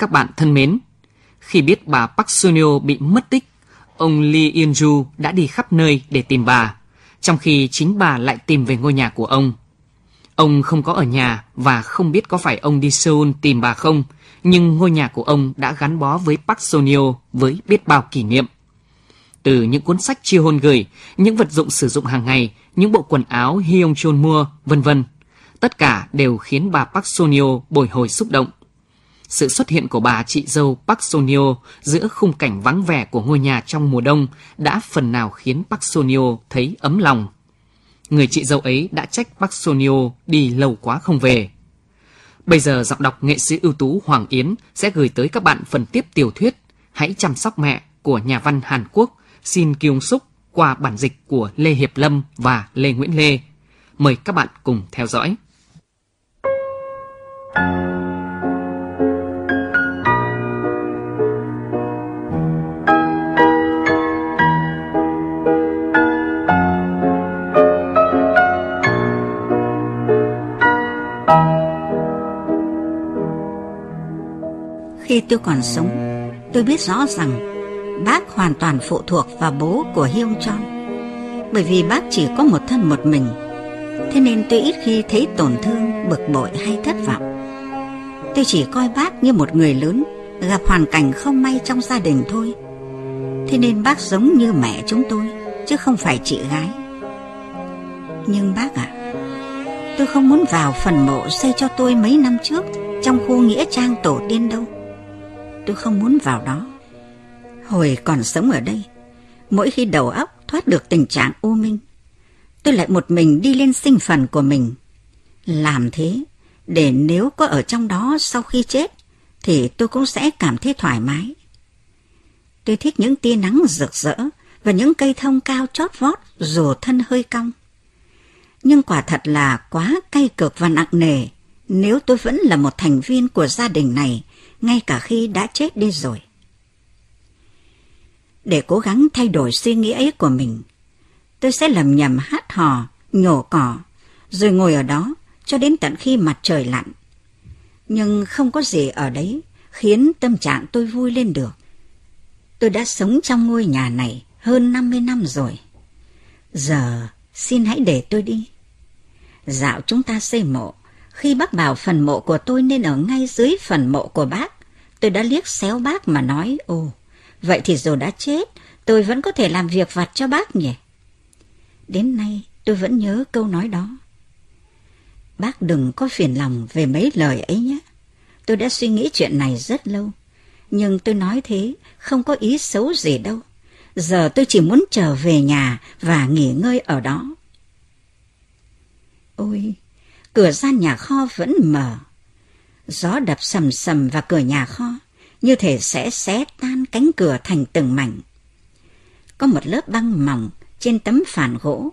các bạn thân mến, khi biết bà Park Sunio bị mất tích, ông Lee Yeon-ju đã đi khắp nơi để tìm bà, trong khi chính bà lại tìm về ngôi nhà của ông. Ông không có ở nhà và không biết có phải ông đi Seoul tìm bà không, nhưng ngôi nhà của ông đã gắn bó với Park Sunyo với biết bao kỷ niệm. Từ những cuốn sách chia hôn gửi, những vật dụng sử dụng hàng ngày, những bộ quần áo Hyung Chon mua, vân vân, tất cả đều khiến bà Park Sunyo bồi hồi xúc động sự xuất hiện của bà chị dâu Park Sonio giữa khung cảnh vắng vẻ của ngôi nhà trong mùa đông đã phần nào khiến Park Sonio thấy ấm lòng. Người chị dâu ấy đã trách Park Sonio đi lâu quá không về. Bây giờ giọng đọc nghệ sĩ ưu tú Hoàng Yến sẽ gửi tới các bạn phần tiếp tiểu thuyết Hãy chăm sóc mẹ của nhà văn Hàn Quốc Shin Kyung Suk qua bản dịch của Lê Hiệp Lâm và Lê Nguyễn Lê. Mời các bạn cùng theo dõi. Khi tôi còn sống, tôi biết rõ rằng bác hoàn toàn phụ thuộc vào bố của hiêu Chon. Bởi vì bác chỉ có một thân một mình, thế nên tôi ít khi thấy tổn thương, bực bội hay thất vọng. Tôi chỉ coi bác như một người lớn gặp hoàn cảnh không may trong gia đình thôi. Thế nên bác giống như mẹ chúng tôi, chứ không phải chị gái. Nhưng bác ạ, à, tôi không muốn vào phần mộ xây cho tôi mấy năm trước trong khu nghĩa trang tổ tiên đâu tôi không muốn vào đó. Hồi còn sống ở đây, mỗi khi đầu óc thoát được tình trạng u minh, tôi lại một mình đi lên sinh phần của mình. Làm thế, để nếu có ở trong đó sau khi chết, thì tôi cũng sẽ cảm thấy thoải mái. Tôi thích những tia nắng rực rỡ và những cây thông cao chót vót dù thân hơi cong. Nhưng quả thật là quá cay cực và nặng nề nếu tôi vẫn là một thành viên của gia đình này ngay cả khi đã chết đi rồi. Để cố gắng thay đổi suy nghĩ ấy của mình, tôi sẽ lầm nhầm hát hò, nhổ cỏ, rồi ngồi ở đó cho đến tận khi mặt trời lặn. Nhưng không có gì ở đấy khiến tâm trạng tôi vui lên được. Tôi đã sống trong ngôi nhà này hơn 50 năm rồi. Giờ xin hãy để tôi đi. Dạo chúng ta xây mộ khi bác bảo phần mộ của tôi nên ở ngay dưới phần mộ của bác, tôi đã liếc xéo bác mà nói, ồ, vậy thì dù đã chết, tôi vẫn có thể làm việc vặt cho bác nhỉ? Đến nay tôi vẫn nhớ câu nói đó. Bác đừng có phiền lòng về mấy lời ấy nhé. Tôi đã suy nghĩ chuyện này rất lâu, nhưng tôi nói thế không có ý xấu gì đâu. Giờ tôi chỉ muốn trở về nhà và nghỉ ngơi ở đó. Ôi, cửa gian nhà kho vẫn mở. Gió đập sầm sầm vào cửa nhà kho, như thể sẽ xé tan cánh cửa thành từng mảnh. Có một lớp băng mỏng trên tấm phản gỗ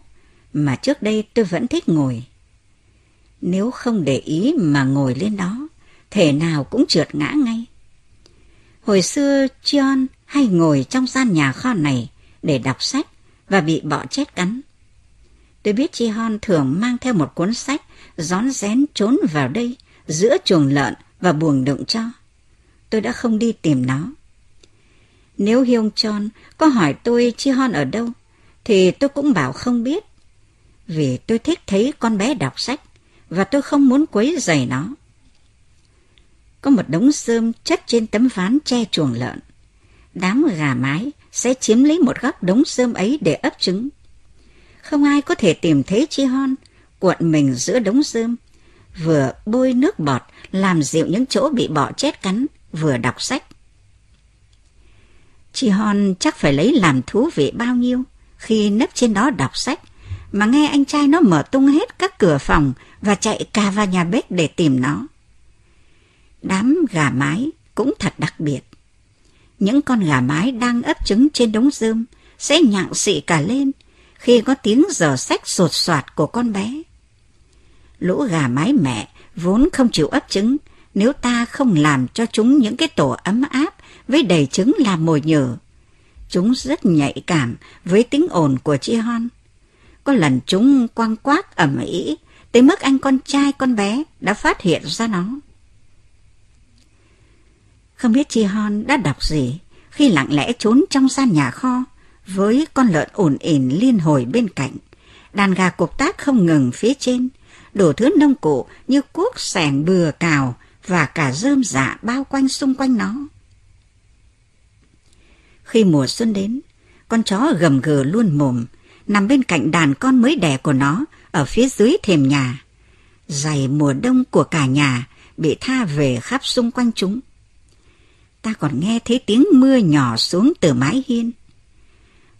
mà trước đây tôi vẫn thích ngồi. Nếu không để ý mà ngồi lên đó, thể nào cũng trượt ngã ngay. Hồi xưa John hay ngồi trong gian nhà kho này để đọc sách và bị bọ chết cắn. Tôi biết Chi Hon thường mang theo một cuốn sách rón rén trốn vào đây giữa chuồng lợn và buồng đựng cho. Tôi đã không đi tìm nó. Nếu Hyung Chon có hỏi tôi Chi Hon ở đâu, thì tôi cũng bảo không biết. Vì tôi thích thấy con bé đọc sách và tôi không muốn quấy rầy nó. Có một đống rơm chất trên tấm ván che chuồng lợn. Đám gà mái sẽ chiếm lấy một góc đống rơm ấy để ấp trứng. Không ai có thể tìm thấy Chi Hon cuộn mình giữa đống rơm, vừa bôi nước bọt làm dịu những chỗ bị bọ chết cắn, vừa đọc sách. Chị Hon chắc phải lấy làm thú vị bao nhiêu khi nấp trên đó đọc sách, mà nghe anh trai nó mở tung hết các cửa phòng và chạy cả vào nhà bếp để tìm nó. Đám gà mái cũng thật đặc biệt. Những con gà mái đang ấp trứng trên đống rơm sẽ nhặng xị cả lên khi có tiếng giờ sách sột soạt của con bé. Lũ gà mái mẹ vốn không chịu ấp trứng nếu ta không làm cho chúng những cái tổ ấm áp với đầy trứng làm mồi nhử. Chúng rất nhạy cảm với tiếng ồn của chi hon. Có lần chúng quang quác ẩm ĩ tới mức anh con trai con bé đã phát hiện ra nó. Không biết chị Hon đã đọc gì khi lặng lẽ trốn trong gian nhà kho với con lợn ổn ỉn liên hồi bên cạnh. Đàn gà cục tác không ngừng phía trên, đủ thứ nông cụ như cuốc sẻng bừa cào và cả rơm dạ bao quanh xung quanh nó. Khi mùa xuân đến, con chó gầm gừ luôn mồm, nằm bên cạnh đàn con mới đẻ của nó ở phía dưới thềm nhà. Giày mùa đông của cả nhà bị tha về khắp xung quanh chúng. Ta còn nghe thấy tiếng mưa nhỏ xuống từ mái hiên.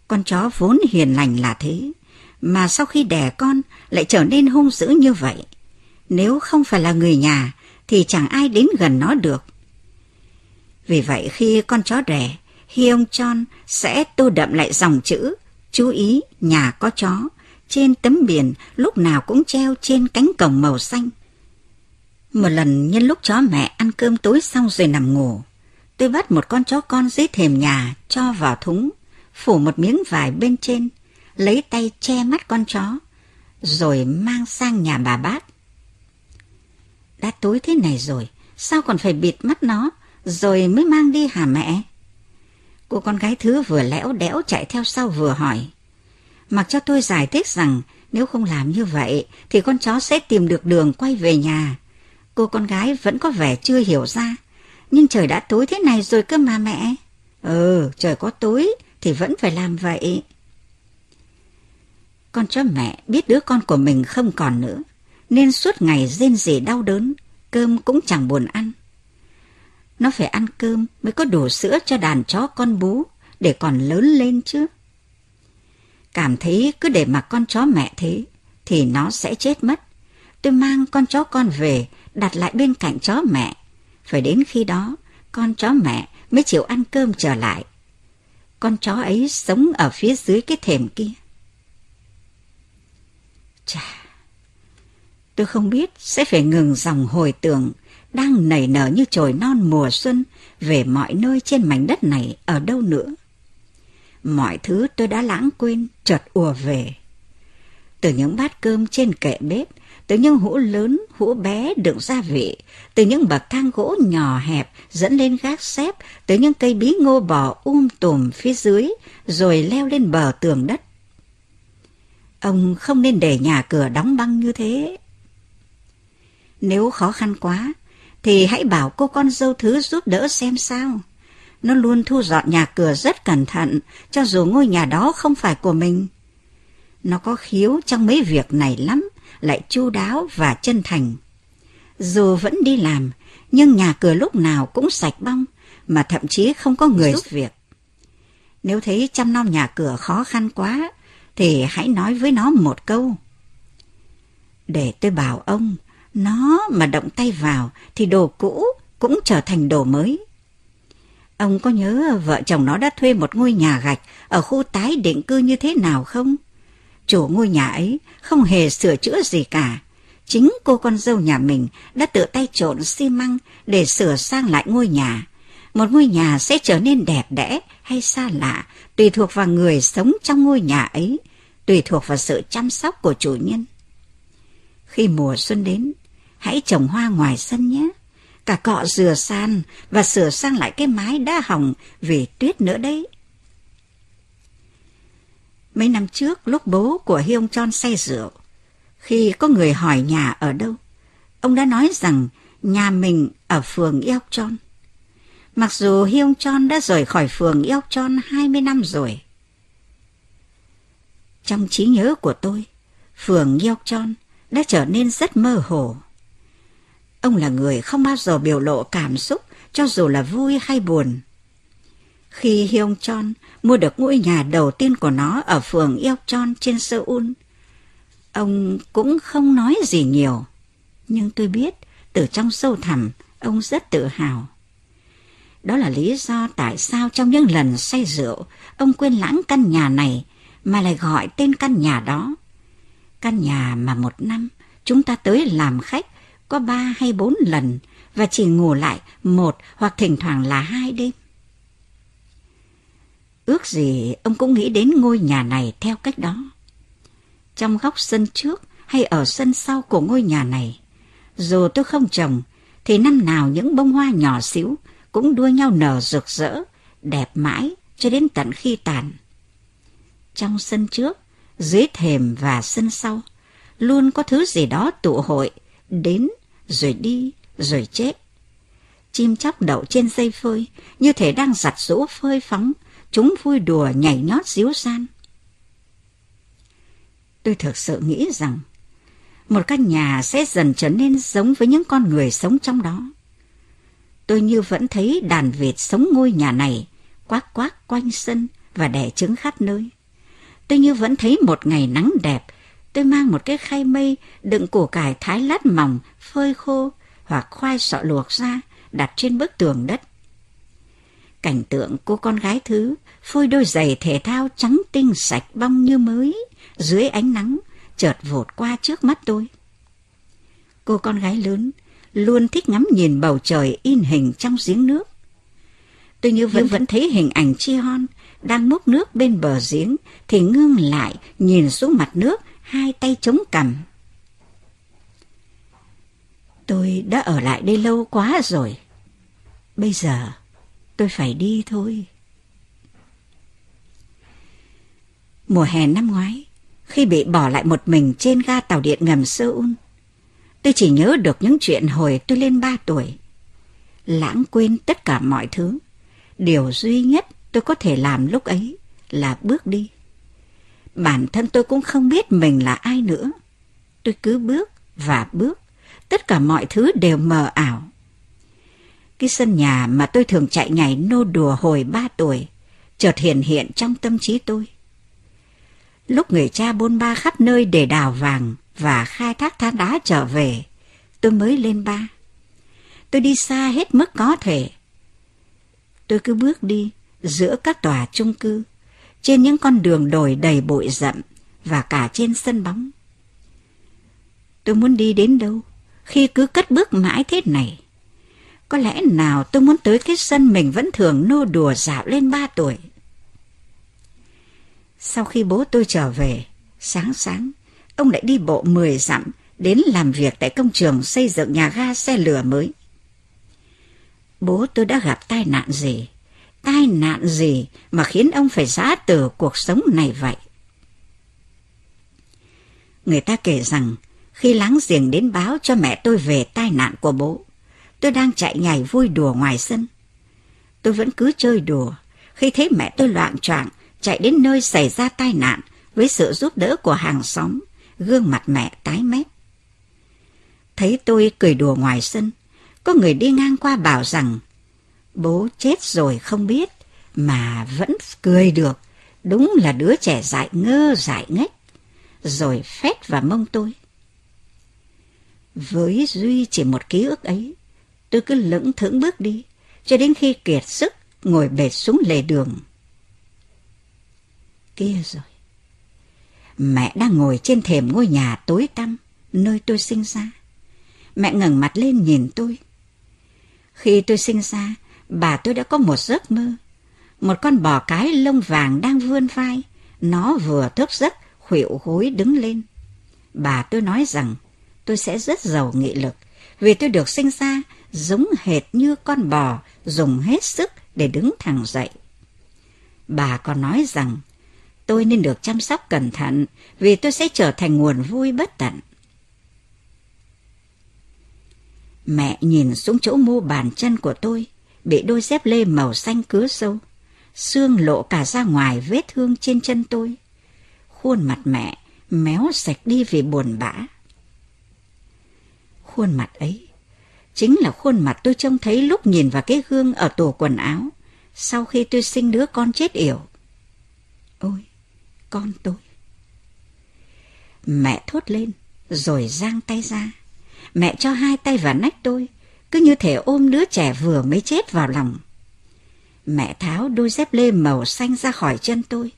Con chó vốn hiền lành là thế, mà sau khi đẻ con lại trở nên hung dữ như vậy. Nếu không phải là người nhà, thì chẳng ai đến gần nó được. Vì vậy khi con chó đẻ, Hyung Chon sẽ tô đậm lại dòng chữ chú ý nhà có chó trên tấm biển lúc nào cũng treo trên cánh cổng màu xanh. Một lần nhân lúc chó mẹ ăn cơm tối xong rồi nằm ngủ, tôi bắt một con chó con dưới thềm nhà cho vào thúng, phủ một miếng vải bên trên, lấy tay che mắt con chó, rồi mang sang nhà bà bác. Đã tối thế này rồi, sao còn phải bịt mắt nó, rồi mới mang đi hả mẹ? Cô con gái thứ vừa lẽo đẽo chạy theo sau vừa hỏi. Mặc cho tôi giải thích rằng nếu không làm như vậy thì con chó sẽ tìm được đường quay về nhà. Cô con gái vẫn có vẻ chưa hiểu ra. Nhưng trời đã tối thế này rồi cơ mà mẹ. Ừ, trời có tối thì vẫn phải làm vậy. Con chó mẹ biết đứa con của mình không còn nữa, nên suốt ngày rên rỉ đau đớn, cơm cũng chẳng buồn ăn. Nó phải ăn cơm mới có đủ sữa cho đàn chó con bú để còn lớn lên chứ. Cảm thấy cứ để mặc con chó mẹ thế thì nó sẽ chết mất. Tôi mang con chó con về đặt lại bên cạnh chó mẹ. Phải đến khi đó con chó mẹ mới chịu ăn cơm trở lại. Con chó ấy sống ở phía dưới cái thềm kia. Chà, tôi không biết sẽ phải ngừng dòng hồi tưởng đang nảy nở như chồi non mùa xuân về mọi nơi trên mảnh đất này ở đâu nữa. Mọi thứ tôi đã lãng quên chợt ùa về. Từ những bát cơm trên kệ bếp, từ những hũ lớn, hũ bé đựng gia vị, từ những bậc thang gỗ nhỏ hẹp dẫn lên gác xếp, từ những cây bí ngô bò um tùm phía dưới, rồi leo lên bờ tường đất. Ông không nên để nhà cửa đóng băng như thế. Nếu khó khăn quá, thì hãy bảo cô con dâu thứ giúp đỡ xem sao. Nó luôn thu dọn nhà cửa rất cẩn thận, cho dù ngôi nhà đó không phải của mình. Nó có khiếu trong mấy việc này lắm, lại chu đáo và chân thành. Dù vẫn đi làm, nhưng nhà cửa lúc nào cũng sạch bong, mà thậm chí không có người giúp việc. Nếu thấy chăm nom nhà cửa khó khăn quá, thì hãy nói với nó một câu. Để tôi bảo ông, nó mà động tay vào thì đồ cũ cũng trở thành đồ mới. Ông có nhớ vợ chồng nó đã thuê một ngôi nhà gạch ở khu tái định cư như thế nào không? Chủ ngôi nhà ấy không hề sửa chữa gì cả. Chính cô con dâu nhà mình đã tự tay trộn xi măng để sửa sang lại ngôi nhà. Một ngôi nhà sẽ trở nên đẹp đẽ hay xa lạ, tùy thuộc vào người sống trong ngôi nhà ấy, tùy thuộc vào sự chăm sóc của chủ nhân. Khi mùa xuân đến, hãy trồng hoa ngoài sân nhé. Cả cọ rửa sàn và sửa sang lại cái mái đã hỏng vì tuyết nữa đấy. Mấy năm trước lúc bố của Hyung Chon say rượu, khi có người hỏi nhà ở đâu, ông đã nói rằng nhà mình ở phường Yeok Chon. Mặc dù Hyung Chon đã rời khỏi phường Yeok Chon 20 năm rồi. Trong trí nhớ của tôi, phường Yeok Chon đã trở nên rất mơ hồ. Ông là người không bao giờ biểu lộ cảm xúc cho dù là vui hay buồn. Khi Hyung Chon mua được ngôi nhà đầu tiên của nó ở phường Yeokchon trên Seoul, ông cũng không nói gì nhiều. Nhưng tôi biết từ trong sâu thẳm ông rất tự hào. Đó là lý do tại sao trong những lần say rượu, ông quên lãng căn nhà này mà lại gọi tên căn nhà đó. Căn nhà mà một năm chúng ta tới làm khách có ba hay bốn lần và chỉ ngủ lại một hoặc thỉnh thoảng là hai đêm. Ước gì ông cũng nghĩ đến ngôi nhà này theo cách đó. Trong góc sân trước hay ở sân sau của ngôi nhà này, dù tôi không trồng, thì năm nào những bông hoa nhỏ xíu cũng đua nhau nở rực rỡ, đẹp mãi cho đến tận khi tàn. Trong sân trước, dưới thềm và sân sau, luôn có thứ gì đó tụ hội, đến rồi đi rồi chết. Chim chóc đậu trên dây phơi, như thể đang giặt rũ phơi phóng, chúng vui đùa nhảy nhót díu gian. Tôi thực sự nghĩ rằng một căn nhà sẽ dần trở nên giống với những con người sống trong đó. Tôi như vẫn thấy đàn vịt sống ngôi nhà này, quát quát quanh sân và đẻ trứng khắp nơi. Tôi như vẫn thấy một ngày nắng đẹp, tôi mang một cái khay mây đựng củ cải thái lát mỏng, phơi khô hoặc khoai sọ luộc ra đặt trên bức tường đất. Cảnh tượng cô con gái thứ phôi đôi giày thể thao trắng tinh sạch bong như mới dưới ánh nắng chợt vụt qua trước mắt tôi. Cô con gái lớn luôn thích ngắm nhìn bầu trời in hình trong giếng nước. Tôi như vẫn vẫn thấy hình ảnh Chi Hon đang múc nước bên bờ giếng thì ngưng lại nhìn xuống mặt nước hai tay chống cằm. Tôi đã ở lại đây lâu quá rồi. Bây giờ tôi phải đi thôi. Mùa hè năm ngoái, khi bị bỏ lại một mình trên ga tàu điện ngầm Seoul, tôi chỉ nhớ được những chuyện hồi tôi lên ba tuổi. Lãng quên tất cả mọi thứ. Điều duy nhất tôi có thể làm lúc ấy là bước đi. Bản thân tôi cũng không biết mình là ai nữa. Tôi cứ bước và bước. Tất cả mọi thứ đều mờ ảo. Cái sân nhà mà tôi thường chạy nhảy nô đùa hồi ba tuổi, chợt hiện hiện trong tâm trí tôi. Lúc người cha bôn ba khắp nơi để đào vàng và khai thác than đá trở về, tôi mới lên ba. Tôi đi xa hết mức có thể. Tôi cứ bước đi giữa các tòa chung cư, trên những con đường đồi đầy bụi rậm và cả trên sân bóng. Tôi muốn đi đến đâu khi cứ cất bước mãi thế này? Có lẽ nào tôi muốn tới cái sân mình vẫn thường nô đùa dạo lên ba tuổi. Sau khi bố tôi trở về, sáng sáng, ông lại đi bộ 10 dặm đến làm việc tại công trường xây dựng nhà ga xe lửa mới. Bố tôi đã gặp tai nạn gì? Tai nạn gì mà khiến ông phải giã từ cuộc sống này vậy? Người ta kể rằng khi láng giềng đến báo cho mẹ tôi về tai nạn của bố, tôi đang chạy nhảy vui đùa ngoài sân. Tôi vẫn cứ chơi đùa. Khi thấy mẹ tôi loạn choạng chạy đến nơi xảy ra tai nạn với sự giúp đỡ của hàng xóm, gương mặt mẹ tái mét. Thấy tôi cười đùa ngoài sân, có người đi ngang qua bảo rằng bố chết rồi không biết mà vẫn cười được, đúng là đứa trẻ dại ngơ dại ngách, rồi phét vào mông tôi. Với Duy chỉ một ký ức ấy, tôi cứ lững thững bước đi, cho đến khi kiệt sức ngồi bệt xuống lề đường. Kia rồi. Mẹ đang ngồi trên thềm ngôi nhà tối tăm, nơi tôi sinh ra. Mẹ ngẩng mặt lên nhìn tôi. Khi tôi sinh ra, bà tôi đã có một giấc mơ. Một con bò cái lông vàng đang vươn vai. Nó vừa thức giấc, khuỵu gối đứng lên. Bà tôi nói rằng tôi sẽ rất giàu nghị lực vì tôi được sinh ra giống hệt như con bò dùng hết sức để đứng thẳng dậy. Bà còn nói rằng tôi nên được chăm sóc cẩn thận vì tôi sẽ trở thành nguồn vui bất tận. Mẹ nhìn xuống chỗ mu bàn chân của tôi, bị đôi dép lê màu xanh cứa sâu. Xương lộ cả ra ngoài vết thương trên chân tôi. Khuôn mặt mẹ méo sạch đi vì buồn bã. Khuôn mặt ấy chính là khuôn mặt tôi trông thấy lúc nhìn vào cái gương ở tủ quần áo sau khi tôi sinh đứa con chết yểu. Con tôi. Mẹ thốt lên, rồi giang tay ra. Mẹ cho hai tay vào nách tôi, cứ như thể ôm đứa trẻ vừa mới chết vào lòng. Mẹ tháo đôi dép lê màu xanh ra khỏi chân tôi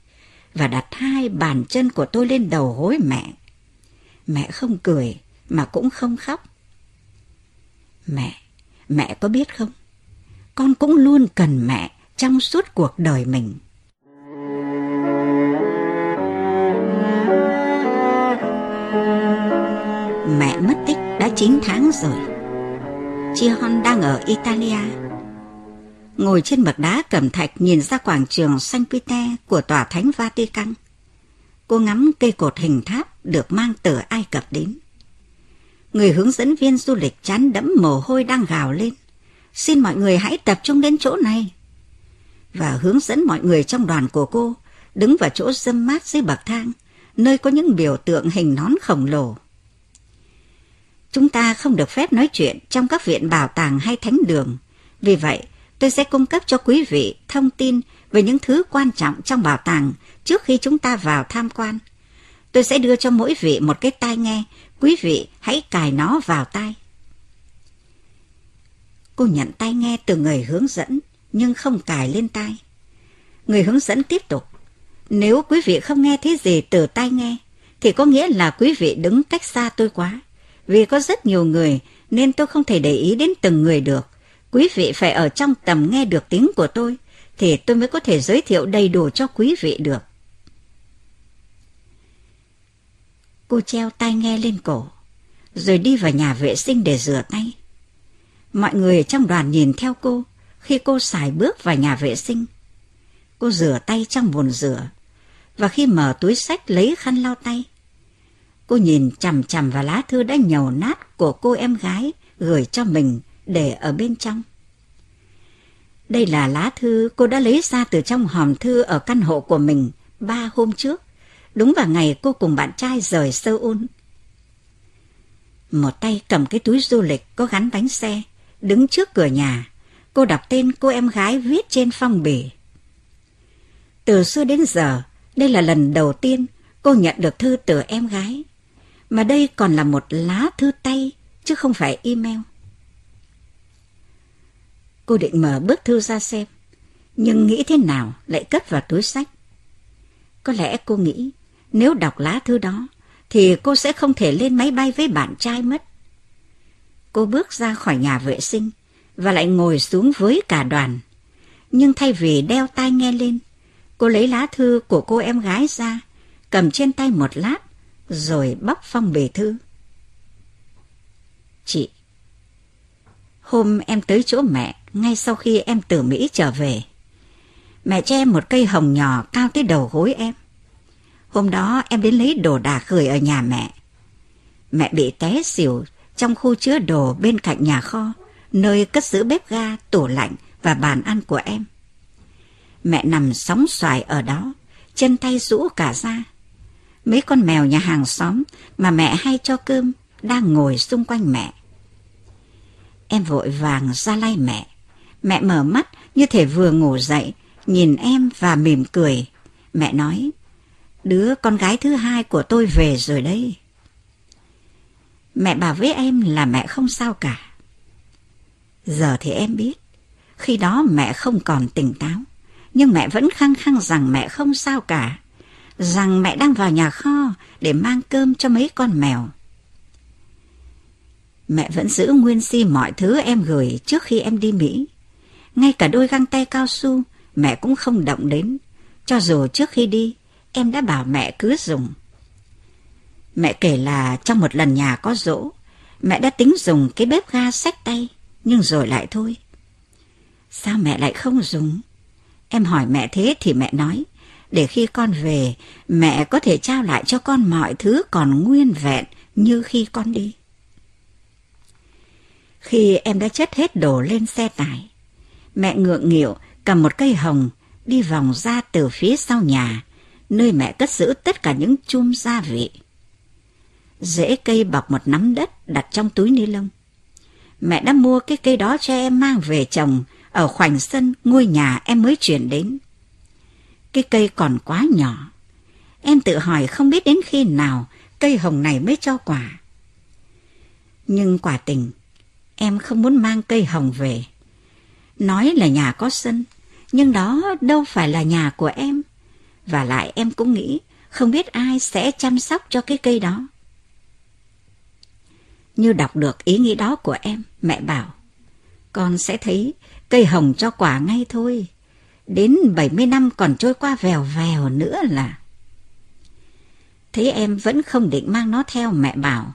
và đặt hai bàn chân của tôi lên đầu gối mẹ. Mẹ không cười mà cũng không khóc. Mẹ, mẹ có biết không? Con cũng luôn cần mẹ trong suốt cuộc đời mình. Mẹ mất tích đã 9 tháng rồi. Chi Hon đang ở Italia. ngồi trên bậc đá cẩm thạch nhìn ra quảng trường Saint Peter của tòa thánh Vatican. Cô ngắm cây cột hình tháp được mang từ Ai Cập đến. Người hướng dẫn viên du lịch chán đẫm mồ hôi đang gào lên. Xin mọi người hãy tập trung đến chỗ này. Và hướng dẫn mọi người trong đoàn của cô đứng vào chỗ dâm mát dưới bậc thang, nơi có những biểu tượng hình nón khổng lồ. Chúng ta không được phép nói chuyện trong các viện bảo tàng hay thánh đường. Vì vậy, tôi sẽ cung cấp cho quý vị thông tin về những thứ quan trọng trong bảo tàng trước khi chúng ta vào tham quan. Tôi sẽ đưa cho mỗi vị một cái tai nghe, quý vị hãy cài nó vào tai. Cô nhận tai nghe từ người hướng dẫn, nhưng không cài lên tai. Người hướng dẫn tiếp tục. Nếu quý vị không nghe thấy gì từ tai nghe, thì có nghĩa là quý vị đứng cách xa tôi quá. Vì có rất nhiều người nên tôi không thể để ý đến từng người được. Quý vị phải ở trong tầm nghe được tiếng của tôi thì tôi mới có thể giới thiệu đầy đủ cho quý vị được. Cô treo tai nghe lên cổ, rồi đi vào nhà vệ sinh để rửa tay. Mọi người trong đoàn nhìn theo cô khi cô xài bước vào nhà vệ sinh. Cô rửa tay trong bồn rửa, và khi mở túi sách lấy khăn lau tay, Cô nhìn chằm chằm vào lá thư đã nhầu nát của cô em gái gửi cho mình để ở bên trong. Đây là lá thư cô đã lấy ra từ trong hòm thư ở căn hộ của mình ba hôm trước, đúng vào ngày cô cùng bạn trai rời Seoul. Một tay cầm cái túi du lịch có gắn bánh xe, đứng trước cửa nhà, cô đọc tên cô em gái viết trên phong bì. Từ xưa đến giờ, đây là lần đầu tiên cô nhận được thư từ em gái mà đây còn là một lá thư tay chứ không phải email. Cô định mở bức thư ra xem, nhưng nghĩ thế nào lại cất vào túi sách. Có lẽ cô nghĩ nếu đọc lá thư đó thì cô sẽ không thể lên máy bay với bạn trai mất. Cô bước ra khỏi nhà vệ sinh và lại ngồi xuống với cả đoàn. Nhưng thay vì đeo tai nghe lên, cô lấy lá thư của cô em gái ra, cầm trên tay một lát rồi bóc phong bì thư. Chị, hôm em tới chỗ mẹ ngay sau khi em từ Mỹ trở về. Mẹ cho em một cây hồng nhỏ cao tới đầu gối em. Hôm đó em đến lấy đồ đạc gửi ở nhà mẹ. Mẹ bị té xỉu trong khu chứa đồ bên cạnh nhà kho, nơi cất giữ bếp ga, tủ lạnh và bàn ăn của em. Mẹ nằm sóng xoài ở đó, chân tay rũ cả ra mấy con mèo nhà hàng xóm mà mẹ hay cho cơm đang ngồi xung quanh mẹ. Em vội vàng ra lay mẹ. Mẹ mở mắt như thể vừa ngủ dậy, nhìn em và mỉm cười. Mẹ nói, đứa con gái thứ hai của tôi về rồi đấy. Mẹ bảo với em là mẹ không sao cả. Giờ thì em biết, khi đó mẹ không còn tỉnh táo, nhưng mẹ vẫn khăng khăng rằng mẹ không sao cả rằng mẹ đang vào nhà kho để mang cơm cho mấy con mèo. Mẹ vẫn giữ nguyên si mọi thứ em gửi trước khi em đi Mỹ. Ngay cả đôi găng tay cao su mẹ cũng không động đến, cho dù trước khi đi em đã bảo mẹ cứ dùng. Mẹ kể là trong một lần nhà có dỗ, mẹ đã tính dùng cái bếp ga sách tay, nhưng rồi lại thôi. Sao mẹ lại không dùng? Em hỏi mẹ thế thì mẹ nói, để khi con về, mẹ có thể trao lại cho con mọi thứ còn nguyên vẹn như khi con đi. Khi em đã chất hết đồ lên xe tải, mẹ ngượng nghịu cầm một cây hồng đi vòng ra từ phía sau nhà, nơi mẹ cất giữ tất cả những chum gia vị. Rễ cây bọc một nắm đất đặt trong túi ni lông. Mẹ đã mua cái cây đó cho em mang về trồng ở khoảnh sân ngôi nhà em mới chuyển đến. Cái cây còn quá nhỏ. Em tự hỏi không biết đến khi nào cây hồng này mới cho quả. Nhưng quả tình, em không muốn mang cây hồng về. Nói là nhà có sân, nhưng đó đâu phải là nhà của em. Và lại em cũng nghĩ không biết ai sẽ chăm sóc cho cái cây đó. Như đọc được ý nghĩ đó của em, mẹ bảo, con sẽ thấy cây hồng cho quả ngay thôi. Đến 70 năm còn trôi qua vèo vèo nữa là. Thấy em vẫn không định mang nó theo mẹ bảo.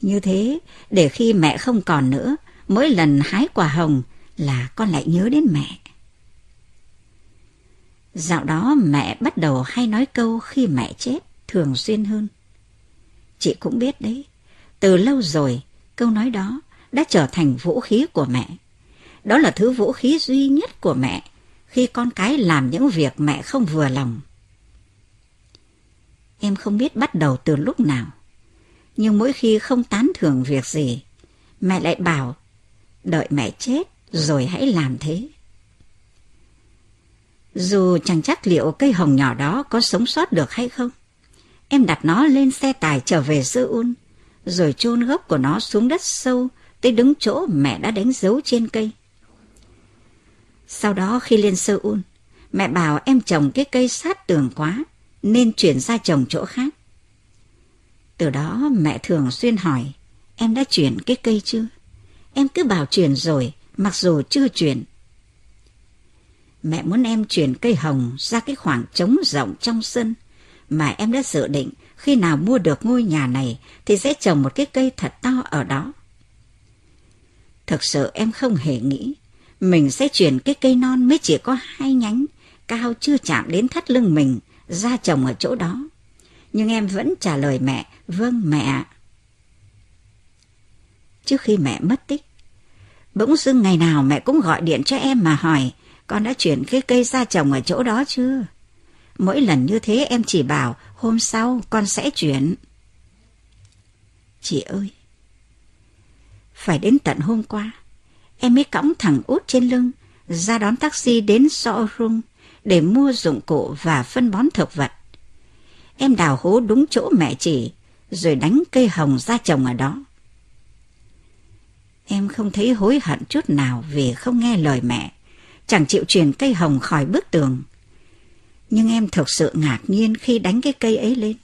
Như thế, để khi mẹ không còn nữa, mỗi lần hái quả hồng là con lại nhớ đến mẹ. Dạo đó mẹ bắt đầu hay nói câu khi mẹ chết thường xuyên hơn. Chị cũng biết đấy, từ lâu rồi câu nói đó đã trở thành vũ khí của mẹ. Đó là thứ vũ khí duy nhất của mẹ khi con cái làm những việc mẹ không vừa lòng. Em không biết bắt đầu từ lúc nào, nhưng mỗi khi không tán thưởng việc gì, mẹ lại bảo đợi mẹ chết rồi hãy làm thế. Dù chẳng chắc liệu cây hồng nhỏ đó có sống sót được hay không, em đặt nó lên xe tải trở về Seoul, rồi chôn gốc của nó xuống đất sâu tới đứng chỗ mẹ đã đánh dấu trên cây. Sau đó khi lên Seoul, mẹ bảo em trồng cái cây sát tường quá, nên chuyển ra trồng chỗ khác. Từ đó mẹ thường xuyên hỏi, em đã chuyển cái cây chưa? Em cứ bảo chuyển rồi, mặc dù chưa chuyển. Mẹ muốn em chuyển cây hồng ra cái khoảng trống rộng trong sân, mà em đã dự định khi nào mua được ngôi nhà này thì sẽ trồng một cái cây thật to ở đó. Thực sự em không hề nghĩ mình sẽ chuyển cái cây non mới chỉ có hai nhánh, cao chưa chạm đến thắt lưng mình, ra trồng ở chỗ đó. Nhưng em vẫn trả lời mẹ, vâng mẹ. Trước khi mẹ mất tích, bỗng dưng ngày nào mẹ cũng gọi điện cho em mà hỏi, con đã chuyển cái cây ra trồng ở chỗ đó chưa? Mỗi lần như thế em chỉ bảo, hôm sau con sẽ chuyển. Chị ơi, phải đến tận hôm qua, em mới cõng thằng út trên lưng, ra đón taxi đến showroom để mua dụng cụ và phân bón thực vật. Em đào hố đúng chỗ mẹ chỉ, rồi đánh cây hồng ra trồng ở đó. Em không thấy hối hận chút nào vì không nghe lời mẹ, chẳng chịu truyền cây hồng khỏi bức tường. Nhưng em thực sự ngạc nhiên khi đánh cái cây ấy lên.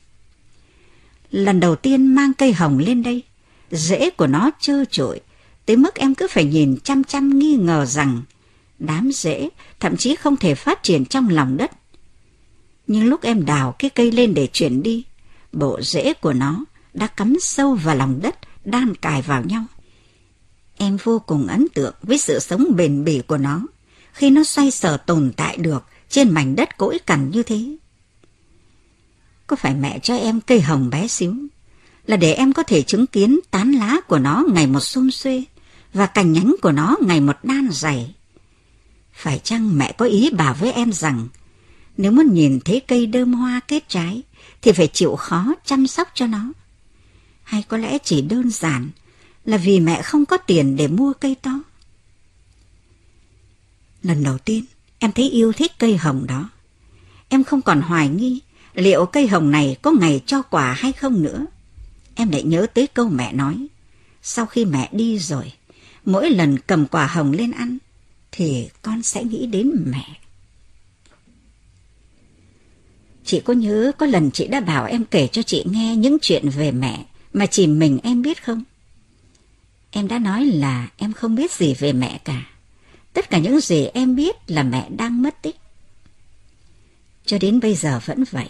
Lần đầu tiên mang cây hồng lên đây, rễ của nó trơ trội, tới mức em cứ phải nhìn chăm chăm nghi ngờ rằng đám rễ thậm chí không thể phát triển trong lòng đất. Nhưng lúc em đào cái cây lên để chuyển đi, bộ rễ của nó đã cắm sâu vào lòng đất, đan cài vào nhau. Em vô cùng ấn tượng với sự sống bền bỉ của nó khi nó xoay sở tồn tại được trên mảnh đất cỗi cằn như thế. Có phải mẹ cho em cây hồng bé xíu là để em có thể chứng kiến tán lá của nó ngày một xum xuê và cành nhánh của nó ngày một đan dày. Phải chăng mẹ có ý bảo với em rằng nếu muốn nhìn thấy cây đơm hoa kết trái thì phải chịu khó chăm sóc cho nó? Hay có lẽ chỉ đơn giản là vì mẹ không có tiền để mua cây to? Lần đầu tiên em thấy yêu thích cây hồng đó. Em không còn hoài nghi liệu cây hồng này có ngày cho quả hay không nữa. Em lại nhớ tới câu mẹ nói. Sau khi mẹ đi rồi, mỗi lần cầm quả hồng lên ăn, thì con sẽ nghĩ đến mẹ. Chị có nhớ có lần chị đã bảo em kể cho chị nghe những chuyện về mẹ mà chỉ mình em biết không? Em đã nói là em không biết gì về mẹ cả. Tất cả những gì em biết là mẹ đang mất tích. Cho đến bây giờ vẫn vậy.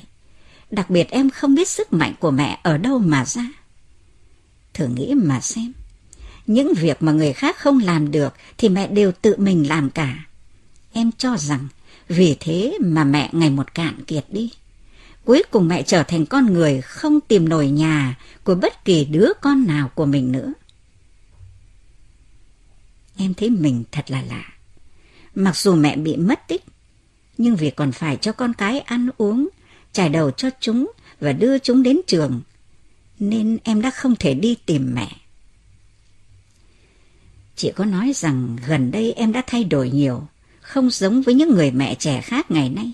Đặc biệt em không biết sức mạnh của mẹ ở đâu mà ra. Thử nghĩ mà xem. Những việc mà người khác không làm được thì mẹ đều tự mình làm cả. Em cho rằng vì thế mà mẹ ngày một cạn kiệt đi. Cuối cùng mẹ trở thành con người không tìm nổi nhà của bất kỳ đứa con nào của mình nữa. Em thấy mình thật là lạ. Mặc dù mẹ bị mất tích, nhưng vì còn phải cho con cái ăn uống, trải đầu cho chúng và đưa chúng đến trường, nên em đã không thể đi tìm mẹ. Chị có nói rằng gần đây em đã thay đổi nhiều, không giống với những người mẹ trẻ khác ngày nay.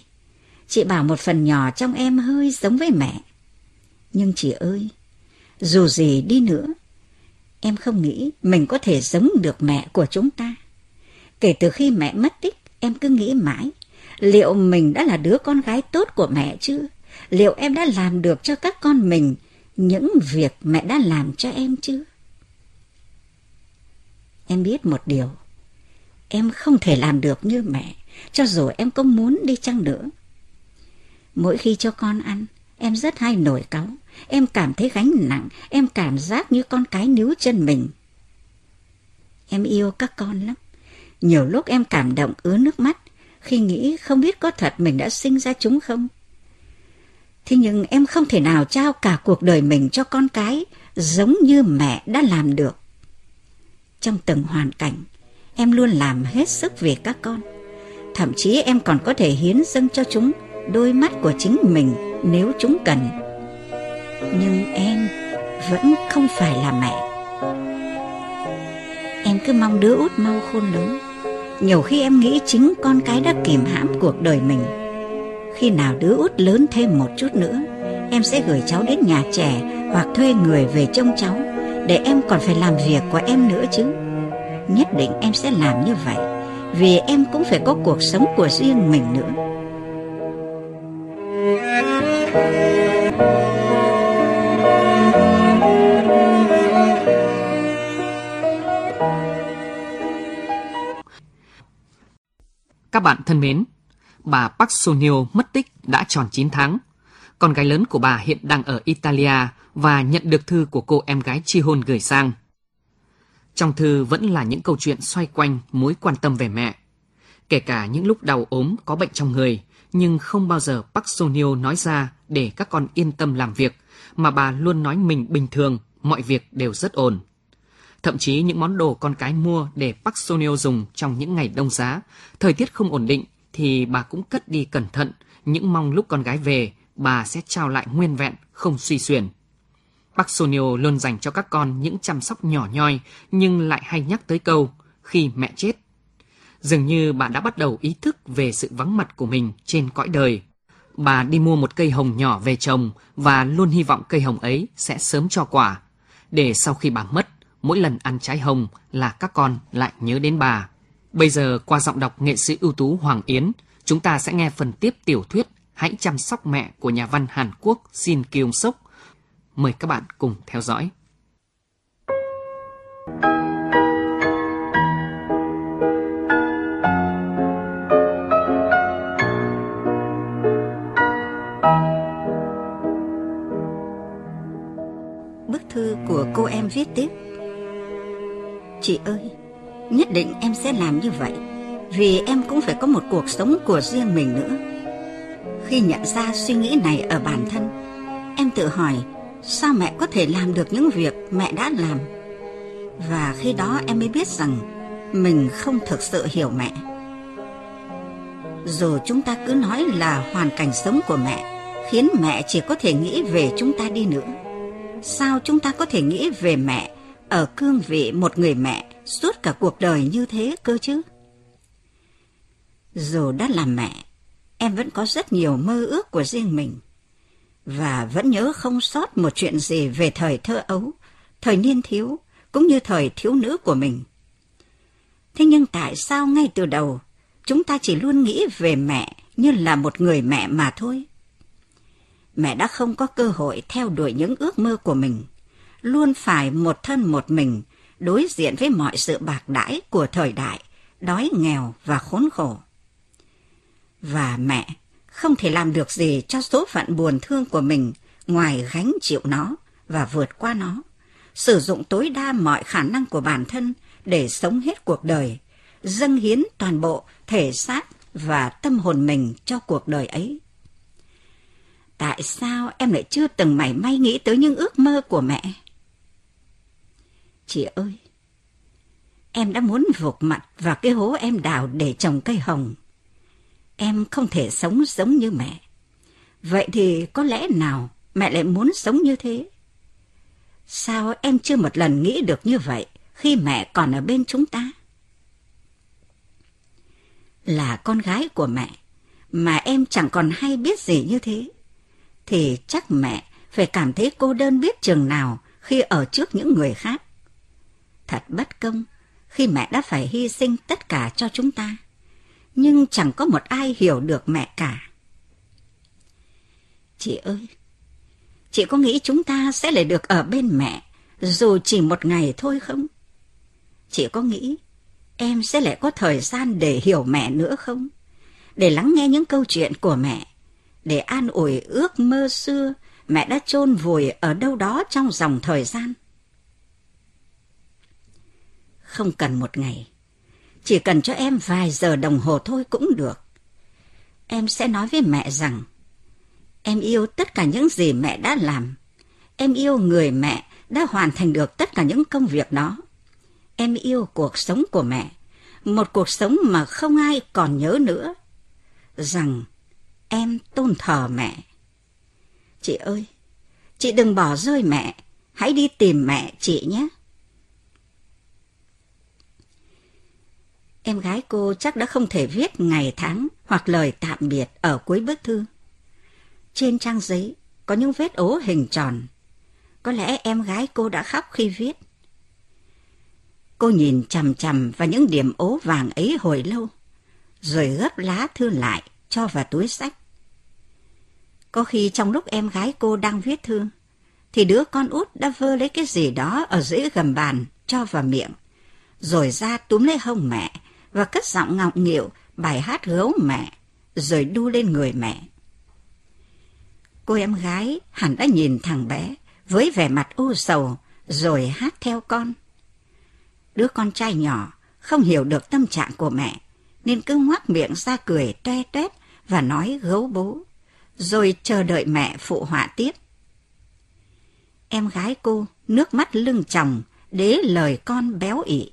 Chị bảo một phần nhỏ trong em hơi giống với mẹ. Nhưng chị ơi, dù gì đi nữa, em không nghĩ mình có thể giống được mẹ của chúng ta. Kể từ khi mẹ mất tích, em cứ nghĩ mãi, liệu mình đã là đứa con gái tốt của mẹ chưa? Liệu em đã làm được cho các con mình những việc mẹ đã làm cho em chưa? Em biết một điều, em không thể làm được như mẹ, cho dù em có muốn đi chăng nữa. Mỗi khi cho con ăn, em rất hay nổi cáu, em cảm thấy gánh nặng, em cảm giác như con cái níu chân mình. Em yêu các con lắm, Nhiều lúc em cảm động ứa nước mắt khi nghĩ không biết có thật mình đã sinh ra chúng không. Thế nhưng em không thể nào trao cả cuộc đời mình cho con cái giống như mẹ đã làm được. Trong từng hoàn cảnh, em luôn làm hết sức vì các con. Thậm chí em còn có thể hiến dâng cho chúng đôi mắt của chính mình nếu chúng cần. Nhưng em vẫn không phải là mẹ. Em cứ mong đứa út mau khôn lớn. Nhiều khi em nghĩ chính con cái đã kìm hãm cuộc đời mình. Khi nào đứa út lớn thêm một chút nữa, em sẽ gửi cháu đến nhà trẻ hoặc thuê người về trông cháu để em còn phải làm việc của em nữa chứ. Nhất định em sẽ làm như vậy vì em cũng phải có cuộc sống của riêng mình nữa. Các bạn thân mến, bà Park Sonio mất tích đã tròn 9 tháng. Con gái lớn của bà hiện đang ở Italia và nhận được thư của cô em gái chi hôn gửi sang. Trong thư vẫn là những câu chuyện xoay quanh mối quan tâm về mẹ. Kể cả những lúc đau ốm có bệnh trong người, nhưng không bao giờ Park Sonio nói ra để các con yên tâm làm việc, mà bà luôn nói mình bình thường, mọi việc đều rất ổn. Thậm chí những món đồ con cái mua để Park Sonio dùng trong những ngày đông giá, thời tiết không ổn định thì bà cũng cất đi cẩn thận, những mong lúc con gái về bà sẽ trao lại nguyên vẹn, không suy xuyển. Bác Sonio luôn dành cho các con những chăm sóc nhỏ nhoi nhưng lại hay nhắc tới câu khi mẹ chết. Dường như bà đã bắt đầu ý thức về sự vắng mặt của mình trên cõi đời. Bà đi mua một cây hồng nhỏ về trồng và luôn hy vọng cây hồng ấy sẽ sớm cho quả, để sau khi bà mất, mỗi lần ăn trái hồng là các con lại nhớ đến bà. Bây giờ qua giọng đọc nghệ sĩ ưu tú Hoàng Yến, chúng ta sẽ nghe phần tiếp tiểu thuyết Hãy chăm sóc mẹ của nhà văn Hàn Quốc Shin Kyung Suk. Mời các bạn cùng theo dõi. Bức thư của cô em viết tiếp Chị ơi, nhất định em sẽ làm như vậy Vì em cũng phải có một cuộc sống của riêng mình nữa Khi nhận ra suy nghĩ này ở bản thân Em tự hỏi Sao mẹ có thể làm được những việc mẹ đã làm? Và khi đó em mới biết rằng Mình không thực sự hiểu mẹ. Dù chúng ta cứ nói là hoàn cảnh sống của mẹ Khiến mẹ chỉ có thể nghĩ về chúng ta đi nữa. Sao chúng ta có thể nghĩ về mẹ ở cương vị một người mẹ suốt cả cuộc đời như thế cơ chứ? Dù đã làm mẹ, em vẫn có rất nhiều mơ ước của riêng mình và vẫn nhớ không sót một chuyện gì về thời thơ ấu, thời niên thiếu cũng như thời thiếu nữ của mình. Thế nhưng tại sao ngay từ đầu chúng ta chỉ luôn nghĩ về mẹ như là một người mẹ mà thôi? Mẹ đã không có cơ hội theo đuổi những ước mơ của mình luôn phải một thân một mình đối diện với mọi sự bạc đãi của thời đại, đói nghèo và khốn khổ. Và mẹ không thể làm được gì cho số phận buồn thương của mình ngoài gánh chịu nó và vượt qua nó, sử dụng tối đa mọi khả năng của bản thân để sống hết cuộc đời, dâng hiến toàn bộ thể xác và tâm hồn mình cho cuộc đời ấy. Tại sao em lại chưa từng mảy may nghĩ tới những ước mơ của mẹ? Chị ơi, em đã muốn vụt mặt vào cái hố em đào để trồng cây hồng. Em không thể sống giống như mẹ. Vậy thì có lẽ nào mẹ lại muốn sống như thế? Sao em chưa một lần nghĩ được như vậy khi mẹ còn ở bên chúng ta? Là con gái của mẹ, mà em chẳng còn hay biết gì như thế, thì chắc mẹ phải cảm thấy cô đơn biết chừng nào khi ở trước những người khác thật bất công khi mẹ đã phải hy sinh tất cả cho chúng ta. Nhưng chẳng có một ai hiểu được mẹ cả. Chị ơi, chị có nghĩ chúng ta sẽ lại được ở bên mẹ dù chỉ một ngày thôi không? Chị có nghĩ em sẽ lại có thời gian để hiểu mẹ nữa không? Để lắng nghe những câu chuyện của mẹ, để an ủi ước mơ xưa mẹ đã chôn vùi ở đâu đó trong dòng thời gian. Không cần một ngày. Chỉ cần cho em vài giờ đồng hồ thôi cũng được. Em sẽ nói với mẹ rằng em yêu tất cả những gì mẹ đã làm. Em yêu người mẹ đã hoàn thành được tất cả những công việc đó. Em yêu cuộc sống của mẹ, một cuộc sống mà không ai còn nhớ nữa. Rằng em tôn thờ mẹ. Chị ơi, chị đừng bỏ rơi mẹ, hãy đi tìm mẹ chị nhé. Em gái cô chắc đã không thể viết ngày tháng hoặc lời tạm biệt ở cuối bức thư. Trên trang giấy có những vết ố hình tròn. Có lẽ em gái cô đã khóc khi viết. Cô nhìn chằm chằm vào những điểm ố vàng ấy hồi lâu, rồi gấp lá thư lại cho vào túi sách. Có khi trong lúc em gái cô đang viết thư, thì đứa con út đã vơ lấy cái gì đó ở dưới gầm bàn cho vào miệng, rồi ra túm lấy hông mẹ và cất giọng ngọng nghịu bài hát gấu mẹ, rồi đu lên người mẹ. Cô em gái hẳn đã nhìn thằng bé với vẻ mặt u sầu rồi hát theo con. Đứa con trai nhỏ không hiểu được tâm trạng của mẹ nên cứ ngoác miệng ra cười toe toét và nói gấu bố, rồi chờ đợi mẹ phụ họa tiếp. Em gái cô nước mắt lưng chồng đế lời con béo ị.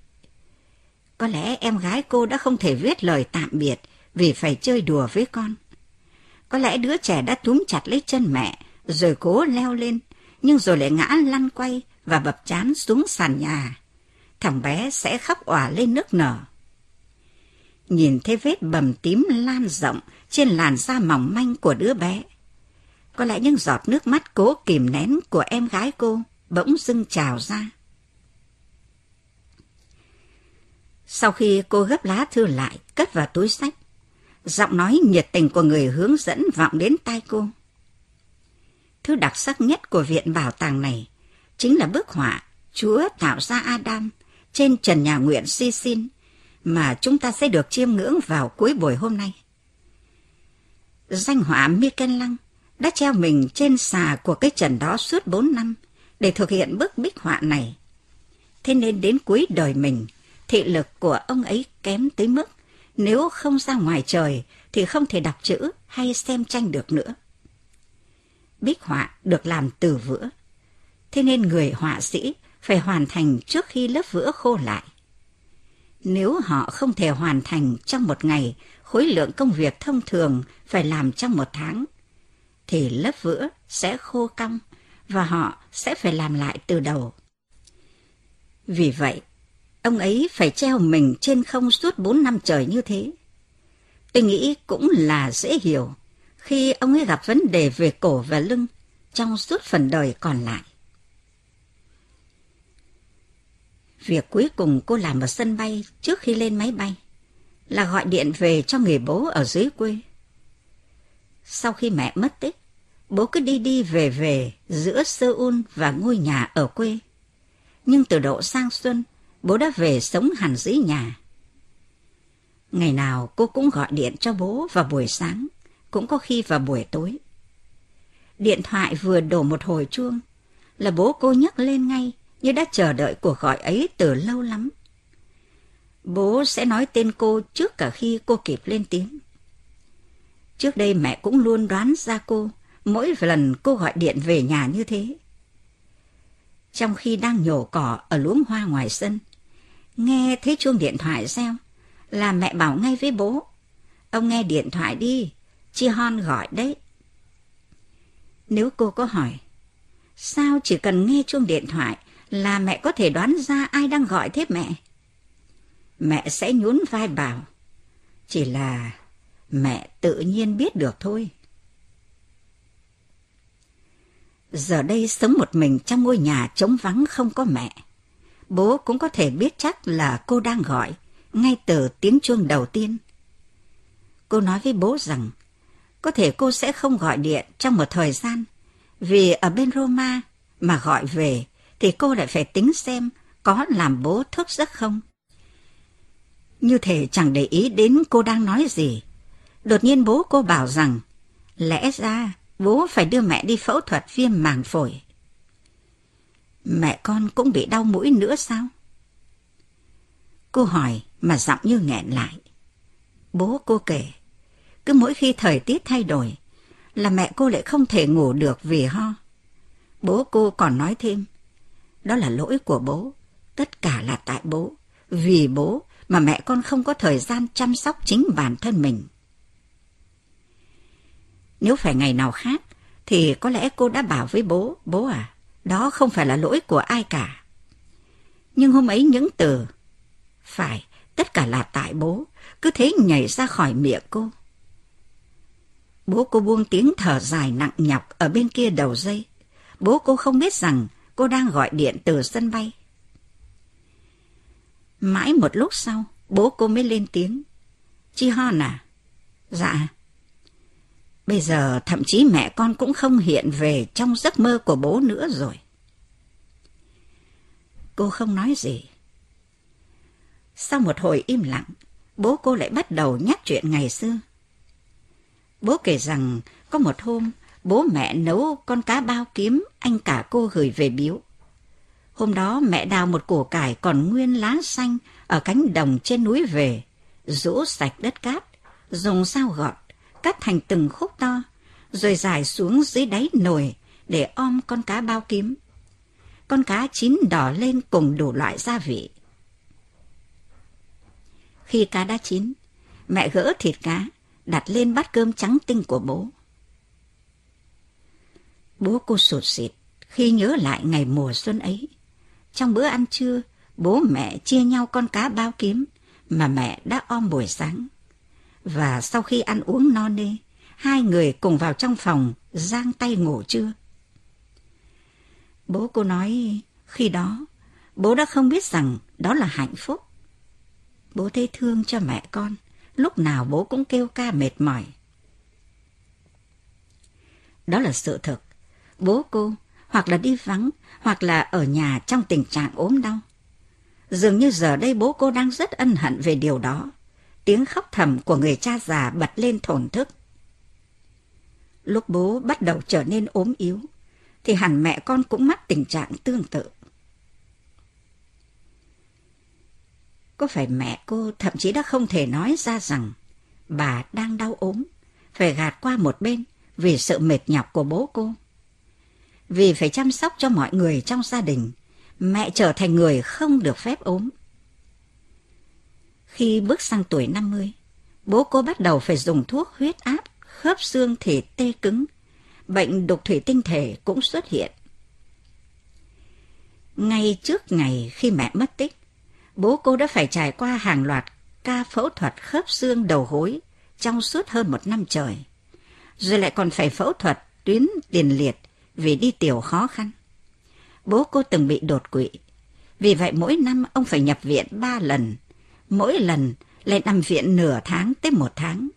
Có lẽ em gái cô đã không thể viết lời tạm biệt vì phải chơi đùa với con. Có lẽ đứa trẻ đã túm chặt lấy chân mẹ, rồi cố leo lên, nhưng rồi lại ngã lăn quay và bập chán xuống sàn nhà. Thằng bé sẽ khóc òa lên nước nở. Nhìn thấy vết bầm tím lan rộng trên làn da mỏng manh của đứa bé. Có lẽ những giọt nước mắt cố kìm nén của em gái cô bỗng dưng trào ra. Sau khi cô gấp lá thư lại, cất vào túi sách, giọng nói nhiệt tình của người hướng dẫn vọng đến tai cô. Thứ đặc sắc nhất của viện bảo tàng này chính là bức họa Chúa tạo ra Adam trên trần nhà nguyện si xin mà chúng ta sẽ được chiêm ngưỡng vào cuối buổi hôm nay. Danh họa Michelangelo đã treo mình trên xà của cái trần đó suốt bốn năm để thực hiện bức bích họa này. Thế nên đến cuối đời mình, thị lực của ông ấy kém tới mức nếu không ra ngoài trời thì không thể đọc chữ hay xem tranh được nữa. Bích họa được làm từ vữa, thế nên người họa sĩ phải hoàn thành trước khi lớp vữa khô lại. Nếu họ không thể hoàn thành trong một ngày khối lượng công việc thông thường phải làm trong một tháng, thì lớp vữa sẽ khô cong và họ sẽ phải làm lại từ đầu. Vì vậy, ông ấy phải treo mình trên không suốt bốn năm trời như thế. Tôi nghĩ cũng là dễ hiểu khi ông ấy gặp vấn đề về cổ và lưng trong suốt phần đời còn lại. Việc cuối cùng cô làm ở sân bay trước khi lên máy bay là gọi điện về cho người bố ở dưới quê. Sau khi mẹ mất tích, bố cứ đi đi về về giữa Seoul và ngôi nhà ở quê. Nhưng từ độ sang xuân, bố đã về sống hẳn dưới nhà. Ngày nào cô cũng gọi điện cho bố vào buổi sáng, cũng có khi vào buổi tối. Điện thoại vừa đổ một hồi chuông, là bố cô nhấc lên ngay như đã chờ đợi cuộc gọi ấy từ lâu lắm. Bố sẽ nói tên cô trước cả khi cô kịp lên tiếng. Trước đây mẹ cũng luôn đoán ra cô mỗi lần cô gọi điện về nhà như thế. Trong khi đang nhổ cỏ ở luống hoa ngoài sân, nghe thấy chuông điện thoại reo, là mẹ bảo ngay với bố. Ông nghe điện thoại đi, chị Hon gọi đấy. Nếu cô có hỏi, sao chỉ cần nghe chuông điện thoại là mẹ có thể đoán ra ai đang gọi thế mẹ? Mẹ sẽ nhún vai bảo, chỉ là mẹ tự nhiên biết được thôi. Giờ đây sống một mình trong ngôi nhà trống vắng không có mẹ. Bố cũng có thể biết chắc là cô đang gọi, ngay từ tiếng chuông đầu tiên. Cô nói với bố rằng, có thể cô sẽ không gọi điện trong một thời gian, vì ở bên Roma mà gọi về thì cô lại phải tính xem có làm bố thức giấc không. Như thể chẳng để ý đến cô đang nói gì. Đột nhiên bố cô bảo rằng, lẽ ra bố phải đưa mẹ đi phẫu thuật viêm màng phổi. Mẹ con cũng bị đau mũi nữa sao? Cô hỏi mà giọng như nghẹn lại. Bố cô kể, cứ mỗi khi thời tiết thay đổi là mẹ cô lại không thể ngủ được vì ho. Bố cô còn nói thêm, đó là lỗi của bố, tất cả là tại bố, vì bố mà mẹ con không có thời gian chăm sóc chính bản thân mình. Nếu phải ngày nào khác, thì có lẽ cô đã bảo với bố, bố à, đó không phải là lỗi của ai cả. Nhưng hôm ấy những từ, phải, tất cả là tại bố, cứ thế nhảy ra khỏi miệng cô. Bố cô buông tiếng thở dài nặng nhọc ở bên kia đầu dây. Bố cô không biết rằng cô đang gọi điện từ sân bay. Mãi một lúc sau, bố cô mới lên tiếng. Chi Hon à? Dạ. Bây giờ thậm chí mẹ con cũng không hiện về trong giấc mơ của bố nữa rồi. Cô không nói gì. Sau một hồi im lặng, bố cô lại bắt đầu nhắc chuyện ngày xưa. Bố kể rằng có một hôm bố mẹ nấu con cá bao kiếm anh cả cô gửi về biếu. Hôm đó mẹ đào một củ cải còn nguyên lá xanh ở cánh đồng trên núi về, rũ sạch đất cát, dùng dao gọt, cắt thành từng khúc to, rồi giải xuống dưới đáy nồi để om con cá bao kiếm. Con cá chín đỏ lên cùng đủ loại gia vị. Khi cá đã chín, mẹ gỡ thịt cá, đặt lên bát cơm trắng tinh của bố. Bố cô sụt xịt khi nhớ lại ngày mùa xuân ấy. Trong bữa ăn trưa, bố mẹ chia nhau con cá bao kiếm mà mẹ đã om buổi sáng. Và sau khi ăn uống no nê, hai người cùng vào trong phòng giang tay ngủ trưa. Bố cô nói khi đó bố đã không biết rằng đó là hạnh phúc. Bố thấy thương cho mẹ con, lúc nào bố cũng kêu ca mệt mỏi. Đó là sự thật. Bố cô hoặc là đi vắng, hoặc là ở nhà trong tình trạng ốm đau. Dường như giờ đây bố cô đang rất ân hận về điều đó. Tiếng khóc thầm của người cha già bật lên thổn thức. Lúc bố bắt đầu trở nên ốm yếu, thì hẳn mẹ con cũng mắc tình trạng tương tự. Có phải mẹ cô thậm chí đã không thể nói ra rằng bà đang đau ốm, phải gạt qua một bên vì sự mệt nhọc của bố cô? Vì phải chăm sóc cho mọi người trong gia đình, mẹ trở thành người không được phép ốm. Khi bước sang tuổi 50, bố cô bắt đầu phải dùng thuốc huyết áp, khớp xương thì tê cứng, bệnh đục thủy tinh thể cũng xuất hiện. Ngay trước ngày khi mẹ mất tích, bố cô đã phải trải qua hàng loạt ca phẫu thuật khớp xương đầu gối trong suốt hơn một năm trời. Rồi lại còn phải phẫu thuật tuyến tiền liệt vì đi tiểu khó khăn. Bố cô từng bị đột quỵ. Vì vậy mỗi năm ông phải nhập viện ba lần. Mỗi lần lại nằm viện nửa tháng tới một tháng.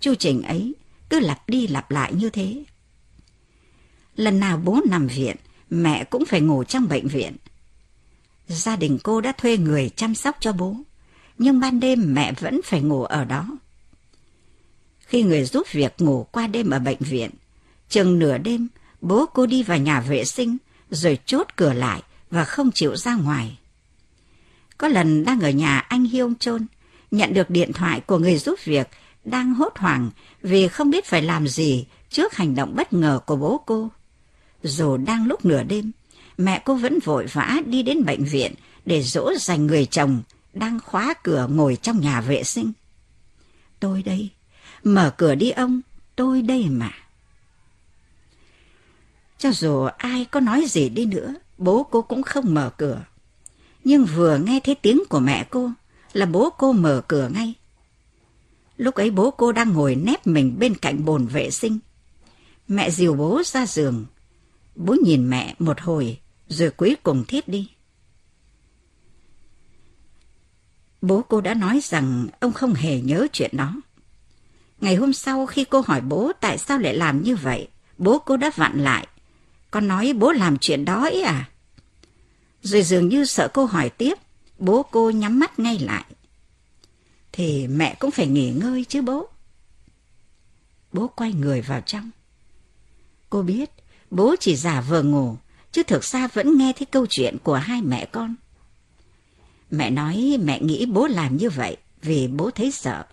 Chu trình ấy cứ lặp đi lặp lại như thế. Lần nào bố nằm viện, mẹ cũng phải ngủ trong bệnh viện. Gia đình cô đã thuê người chăm sóc cho bố, nhưng ban đêm mẹ vẫn phải ngủ ở đó. Khi người giúp việc ngủ qua đêm ở bệnh viện, chừng nửa đêm bố cô đi vào nhà vệ sinh rồi chốt cửa lại và không chịu ra ngoài. Có lần đang ở nhà anh hiêu Chôn, nhận được điện thoại của người giúp việc đang hốt hoảng vì không biết phải làm gì trước hành động bất ngờ của bố cô. Dù đang lúc nửa đêm, mẹ cô vẫn vội vã đi đến bệnh viện để dỗ dành người chồng đang khóa cửa ngồi trong nhà vệ sinh. Tôi đây, mở cửa đi ông, tôi đây mà. Cho dù ai có nói gì đi nữa, bố cô cũng không mở cửa. Nhưng vừa nghe thấy tiếng của mẹ cô là bố cô mở cửa ngay. Lúc ấy bố cô đang ngồi nép mình bên cạnh bồn vệ sinh. Mẹ dìu bố ra giường. Bố nhìn mẹ một hồi rồi cuối cùng thiết đi. Bố cô đã nói rằng ông không hề nhớ chuyện đó. Ngày hôm sau khi cô hỏi bố tại sao lại làm như vậy, bố cô đã vặn lại con nói bố làm chuyện đó ấy à? Rồi dường như sợ cô hỏi tiếp, bố cô nhắm mắt ngay lại. Thì mẹ cũng phải nghỉ ngơi chứ bố. Bố quay người vào trong. Cô biết bố chỉ giả vờ ngủ, chứ thực ra vẫn nghe thấy câu chuyện của hai mẹ con. Mẹ nói mẹ nghĩ bố làm như vậy vì bố thấy sợ.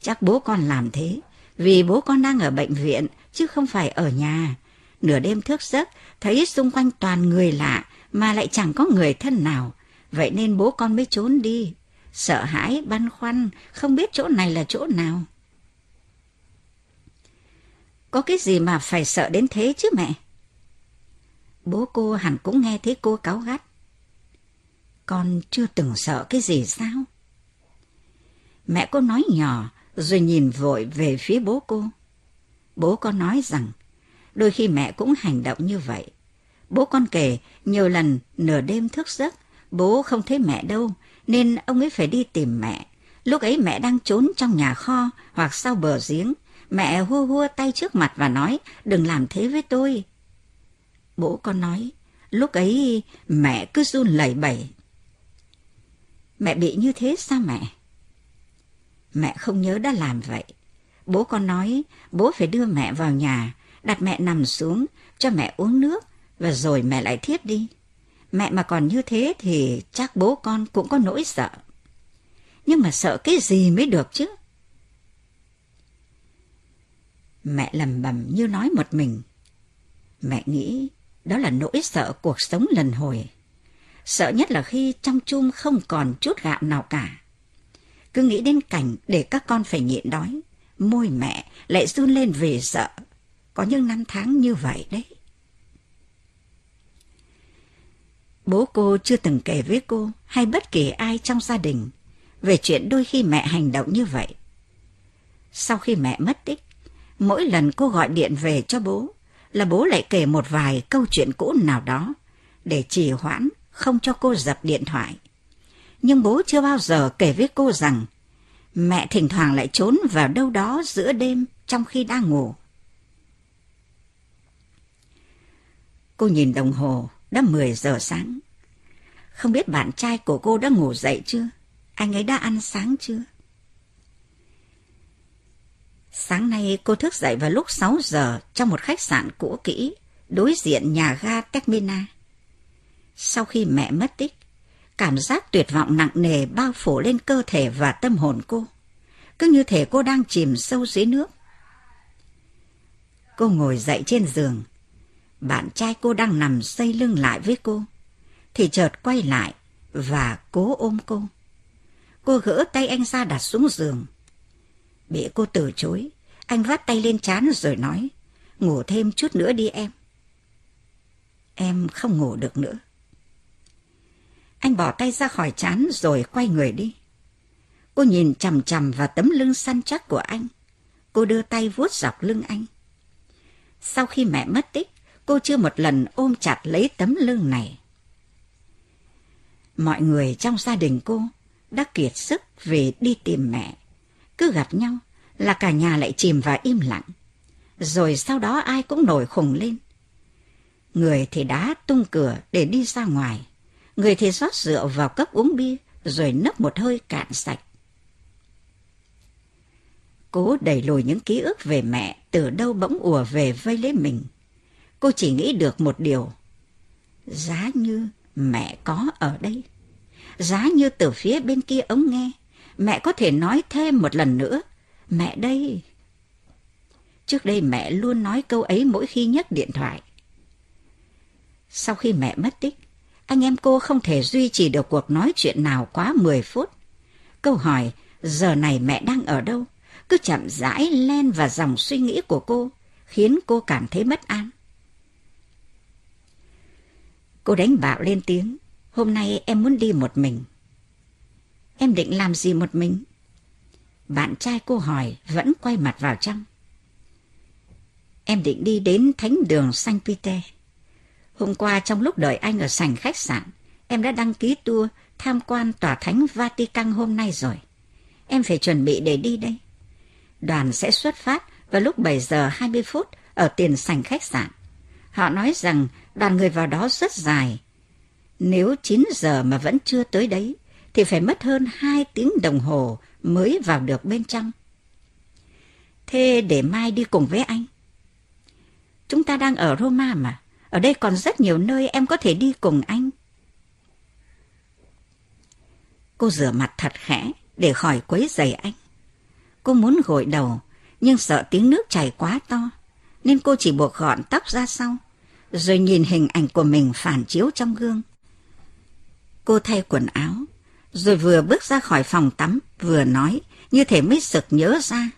Chắc bố con làm thế vì bố con đang ở bệnh viện chứ không phải ở nhà. Nửa đêm thức giấc thấy xung quanh toàn người lạ mà lại chẳng có người thân nào. Vậy nên bố con mới trốn đi. Sợ hãi, băn khoăn, không biết chỗ này là chỗ nào. Có cái gì mà phải sợ đến thế chứ mẹ? Bố cô hẳn cũng nghe thấy cô cáu gắt. Con chưa từng sợ cái gì sao? Mẹ cô nói nhỏ rồi nhìn vội về phía bố cô. Bố con nói rằng đôi khi mẹ cũng hành động như vậy. Bố con kể nhiều lần nửa đêm thức giấc, bố không thấy mẹ đâu nên ông ấy phải đi tìm mẹ. Lúc ấy mẹ đang trốn trong nhà kho hoặc sau bờ giếng. Mẹ hua hua tay trước mặt và nói đừng làm thế với tôi. Bố con nói lúc ấy mẹ cứ run lẩy bẩy. Mẹ bị như thế sao mẹ? Mẹ không nhớ đã làm vậy. Bố con nói bố phải đưa mẹ vào nhà, đặt mẹ nằm xuống, cho mẹ uống nước, và rồi mẹ lại thiếp đi. Mẹ mà còn như thế thì chắc bố con cũng có nỗi sợ. Nhưng mà sợ cái gì mới được chứ? Mẹ lầm bầm như nói một mình. Mẹ nghĩ đó là nỗi sợ cuộc sống lần hồi. Sợ nhất là khi trong chum không còn chút gạo nào cả. Cứ nghĩ đến cảnh để các con phải nhịn đói, môi mẹ lại run lên vì sợ. Có những năm tháng như vậy đấy. Bố cô chưa từng kể với cô hay bất kỳ ai trong gia đình về chuyện đôi khi mẹ hành động như vậy. Sau khi mẹ mất tích, mỗi lần cô gọi điện về cho bố là bố lại kể một vài câu chuyện cũ nào đó để trì hoãn không cho cô dập điện thoại. Nhưng bố chưa bao giờ kể với cô rằng mẹ thỉnh thoảng lại trốn vào đâu đó giữa đêm trong khi đang ngủ. Cô nhìn đồng hồ, đã 10 giờ sáng. Không biết bạn trai của cô đã ngủ dậy chưa? Anh ấy đã ăn sáng chưa? Sáng nay cô thức dậy vào lúc 6 giờ trong một khách sạn cũ kỹ đối diện nhà ga Techmina. Sau khi mẹ mất tích, cảm giác tuyệt vọng nặng nề bao phủ lên cơ thể và tâm hồn cô. Cứ như thể cô đang chìm sâu dưới nước. Cô ngồi dậy trên giường. Bạn trai cô đang nằm xây lưng lại với cô. Thì chợt quay lại và cố ôm cô. Cô gỡ tay anh ra đặt xuống giường. Bị cô từ chối, anh vắt tay lên trán rồi nói, ngủ thêm chút nữa đi em. Em không ngủ được nữa. Anh bỏ tay ra khỏi chán rồi quay người đi. Cô nhìn chằm chằm vào tấm lưng săn chắc của anh. Cô đưa tay vuốt dọc lưng anh. Sau khi mẹ mất tích, cô chưa một lần ôm chặt lấy tấm lưng này. Mọi người trong gia đình cô đã kiệt sức về đi tìm mẹ. Cứ gặp nhau là cả nhà lại chìm vào im lặng. Rồi sau đó ai cũng nổi khùng lên. Người thì đá tung cửa để đi ra ngoài. Người thì rót rượu vào cốc uống bia rồi nấp một hơi cạn sạch. Cố đẩy lùi những ký ức về mẹ từ đâu bỗng ùa về vây lấy mình. Cô chỉ nghĩ được một điều. Giá như mẹ có ở đây. Giá như từ phía bên kia ống nghe, mẹ có thể nói thêm một lần nữa. Mẹ đây. Trước đây mẹ luôn nói câu ấy mỗi khi nhấc điện thoại. Sau khi mẹ mất tích, anh em cô không thể duy trì được cuộc nói chuyện nào quá 10 phút. Câu hỏi giờ này mẹ đang ở đâu cứ chậm rãi len vào dòng suy nghĩ của cô, khiến cô cảm thấy bất an. Cô đánh bạo lên tiếng, hôm nay em muốn đi một mình. Em định làm gì một mình? Bạn trai cô hỏi vẫn quay mặt vào trong. Em định đi đến thánh đường Saint Peter. Hôm qua trong lúc đợi anh ở sảnh khách sạn, em đã đăng ký tour tham quan tòa thánh Vatican hôm nay rồi. Em phải chuẩn bị để đi đây. Đoàn sẽ xuất phát vào lúc 7 giờ 20 phút ở tiền sảnh khách sạn. Họ nói rằng đoàn người vào đó rất dài. Nếu 9 giờ mà vẫn chưa tới đấy, thì phải mất hơn 2 tiếng đồng hồ mới vào được bên trong. Thế để mai đi cùng với anh. Chúng ta đang ở Roma mà. Ở đây còn rất nhiều nơi em có thể đi cùng anh. Cô rửa mặt thật khẽ để khỏi quấy giày anh. Cô muốn gội đầu, nhưng sợ tiếng nước chảy quá to, nên cô chỉ buộc gọn tóc ra sau, rồi nhìn hình ảnh của mình phản chiếu trong gương. Cô thay quần áo, rồi vừa bước ra khỏi phòng tắm, vừa nói, như thể mới sực nhớ ra.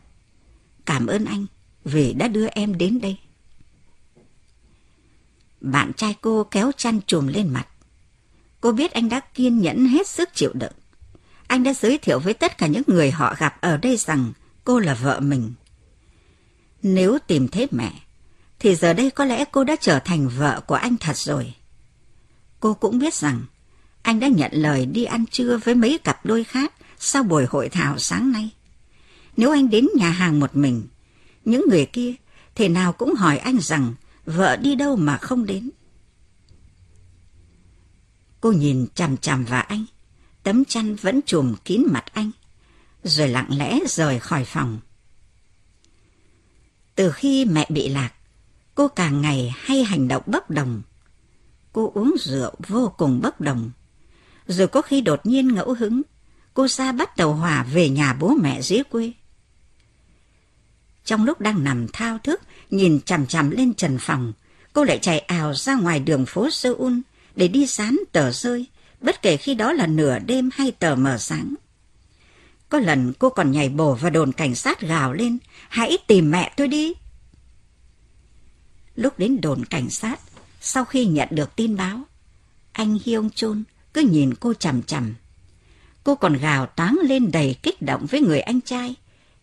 Cảm ơn anh vì đã đưa em đến đây. Bạn trai cô kéo chăn trùm lên mặt. Cô biết anh đã kiên nhẫn hết sức chịu đựng. Anh đã giới thiệu với tất cả những người họ gặp ở đây rằng cô là vợ mình. Nếu tìm thấy mẹ, thì giờ đây có lẽ cô đã trở thành vợ của anh thật rồi. Cô cũng biết rằng anh đã nhận lời đi ăn trưa với mấy cặp đôi khác sau buổi hội thảo sáng nay. Nếu anh đến nhà hàng một mình, những người kia thì nào cũng hỏi anh rằng vợ đi đâu mà không đến. Cô nhìn chằm chằm vào anh, tấm chăn vẫn trùm kín mặt anh, rồi lặng lẽ rời khỏi phòng. Từ khi mẹ bị lạc, cô càng ngày hay hành động bất đồng. Cô uống rượu vô cùng bất đồng. Rồi có khi đột nhiên ngẫu hứng, cô ra bắt đầu hòa về nhà bố mẹ dưới quê. Trong lúc đang nằm thao thức, nhìn chằm chằm lên trần phòng, cô lại chạy ào ra ngoài đường phố Seoul để đi dán tờ rơi, bất kể khi đó là nửa đêm hay tờ mờ sáng. Có lần cô còn nhảy bổ vào đồn cảnh sát gào lên, hãy tìm mẹ tôi đi. Lúc đến đồn cảnh sát, sau khi nhận được tin báo, anh Hyung Chun cứ nhìn cô chằm chằm. Cô còn gào toáng lên đầy kích động với người anh trai,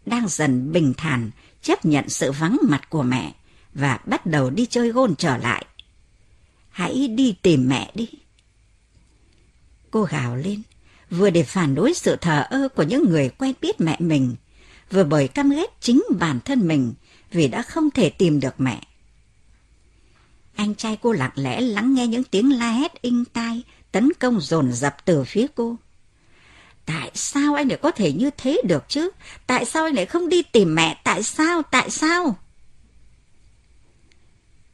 đang dần bình thản chấp nhận sự vắng mặt của mẹ và bắt đầu đi chơi gôn trở lại. Hãy đi tìm mẹ đi. Cô gào lên, vừa để phản đối sự thờ ơ của những người quen biết mẹ mình, vừa bởi căm ghét chính bản thân mình vì đã không thể tìm được mẹ. Anh trai cô lặng lẽ lắng nghe những tiếng la hét inh tai, tấn công dồn dập từ phía cô. Tại sao anh lại có thể như thế được chứ? Tại sao anh lại không đi tìm mẹ? Tại sao? Tại sao?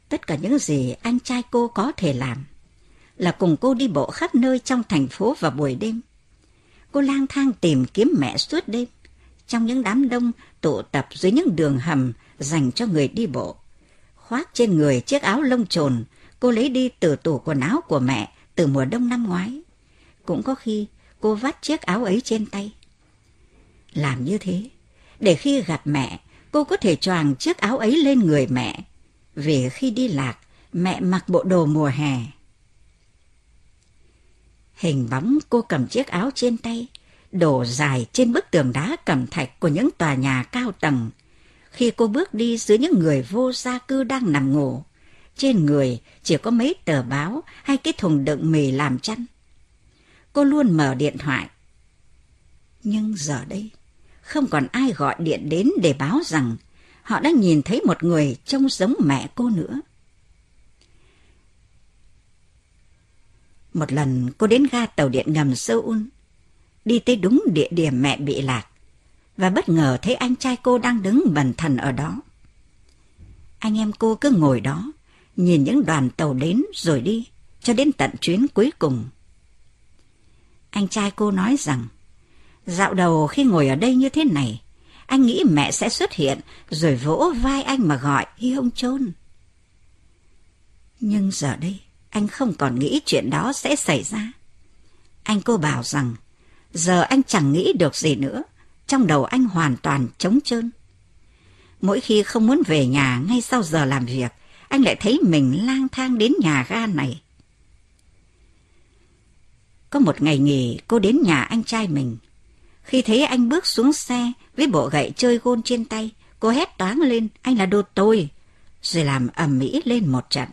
Tất cả những gì anh trai cô có thể làm là cùng cô đi bộ khắp nơi trong thành phố vào buổi đêm. Cô lang thang tìm kiếm mẹ suốt đêm, trong những đám đông tụ tập dưới những đường hầm dành cho người đi bộ. Khoác trên người chiếc áo lông trồn, cô lấy đi từ tủ quần áo của mẹ từ mùa đông năm ngoái. Cũng có khi cô vắt chiếc áo ấy trên tay. Làm như thế, để khi gặp mẹ, cô có thể choàng chiếc áo ấy lên người mẹ. Vì khi đi lạc, mẹ mặc bộ đồ mùa hè. Hình bóng cô cầm chiếc áo trên tay, đổ dài trên bức tường đá cẩm thạch của những tòa nhà cao tầng. Khi cô bước đi dưới những người vô gia cư đang nằm ngủ, trên người chỉ có mấy tờ báo hay cái thùng đựng mì làm chăn cô luôn mở điện thoại. Nhưng giờ đây, không còn ai gọi điện đến để báo rằng họ đã nhìn thấy một người trông giống mẹ cô nữa. Một lần cô đến ga tàu điện ngầm Seoul, đi tới đúng địa điểm mẹ bị lạc, và bất ngờ thấy anh trai cô đang đứng bần thần ở đó. Anh em cô cứ ngồi đó, nhìn những đoàn tàu đến rồi đi, cho đến tận chuyến cuối cùng. Anh trai cô nói rằng, dạo đầu khi ngồi ở đây như thế này, anh nghĩ mẹ sẽ xuất hiện rồi vỗ vai anh mà gọi hi ông Chôn. Nhưng giờ đây, anh không còn nghĩ chuyện đó sẽ xảy ra. Anh cô bảo rằng, giờ anh chẳng nghĩ được gì nữa, trong đầu anh hoàn toàn trống trơn. Mỗi khi không muốn về nhà ngay sau giờ làm việc, anh lại thấy mình lang thang đến nhà ga này. Có một ngày nghỉ, cô đến nhà anh trai mình. Khi thấy anh bước xuống xe với bộ gậy chơi gôn trên tay, cô hét toáng lên, anh là đồ tôi, rồi làm ầm ĩ lên một trận.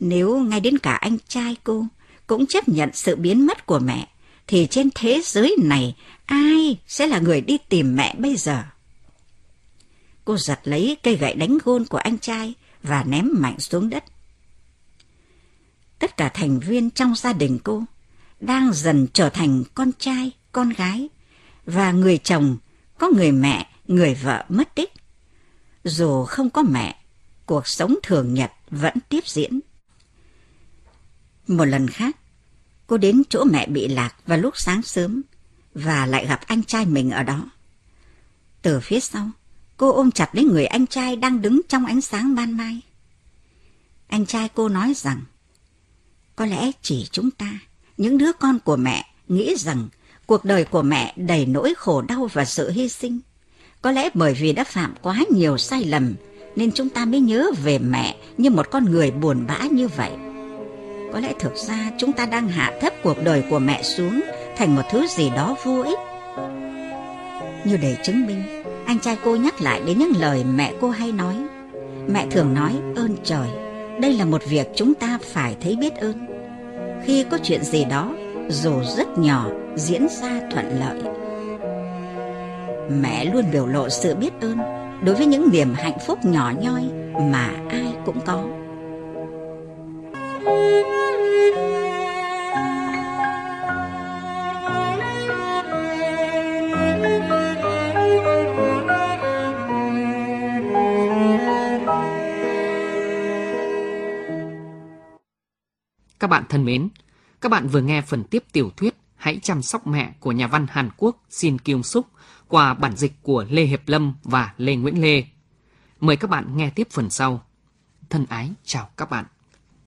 Nếu ngay đến cả anh trai cô cũng chấp nhận sự biến mất của mẹ, thì trên thế giới này ai sẽ là người đi tìm mẹ bây giờ? Cô giật lấy cây gậy đánh gôn của anh trai và ném mạnh xuống đất tất cả thành viên trong gia đình cô đang dần trở thành con trai, con gái và người chồng, có người mẹ, người vợ mất tích. Dù không có mẹ, cuộc sống thường nhật vẫn tiếp diễn. Một lần khác, Cô đến chỗ mẹ bị lạc vào lúc sáng sớm và lại gặp anh trai mình ở đó. Từ phía sau, cô ôm chặt lấy người anh trai đang đứng trong ánh sáng ban mai. Anh trai cô nói rằng, có lẽ chỉ chúng ta, những đứa con của mẹ, nghĩ rằng cuộc đời của mẹ đầy nỗi khổ đau và sự hy sinh. Có lẽ bởi vì đã phạm quá nhiều sai lầm nên chúng ta mới nhớ về mẹ như một con người buồn bã như vậy. Có lẽ thực ra chúng ta đang hạ thấp cuộc đời của mẹ xuống thành một thứ gì đó vô ích. Như để chứng minh, anh trai cô nhắc lại đến những lời mẹ cô hay nói. Mẹ thường nói ơn trời, đây là một việc chúng ta phải thấy biết ơn. Khi có chuyện gì đó, dù rất nhỏ, diễn ra thuận lợi. Mẹ luôn biểu lộ sự biết ơn đối với những niềm hạnh phúc nhỏ nhoi mà ai cũng có. Các bạn thân mến, các bạn vừa nghe phần tiếp tiểu thuyết Hãy chăm sóc mẹ của nhà văn Hàn Quốc Shin Kyung Suk qua bản dịch của Lê Hiệp Lâm và Lê Nguyễn Lê. Mời các bạn nghe tiếp phần sau. Thân ái chào các bạn.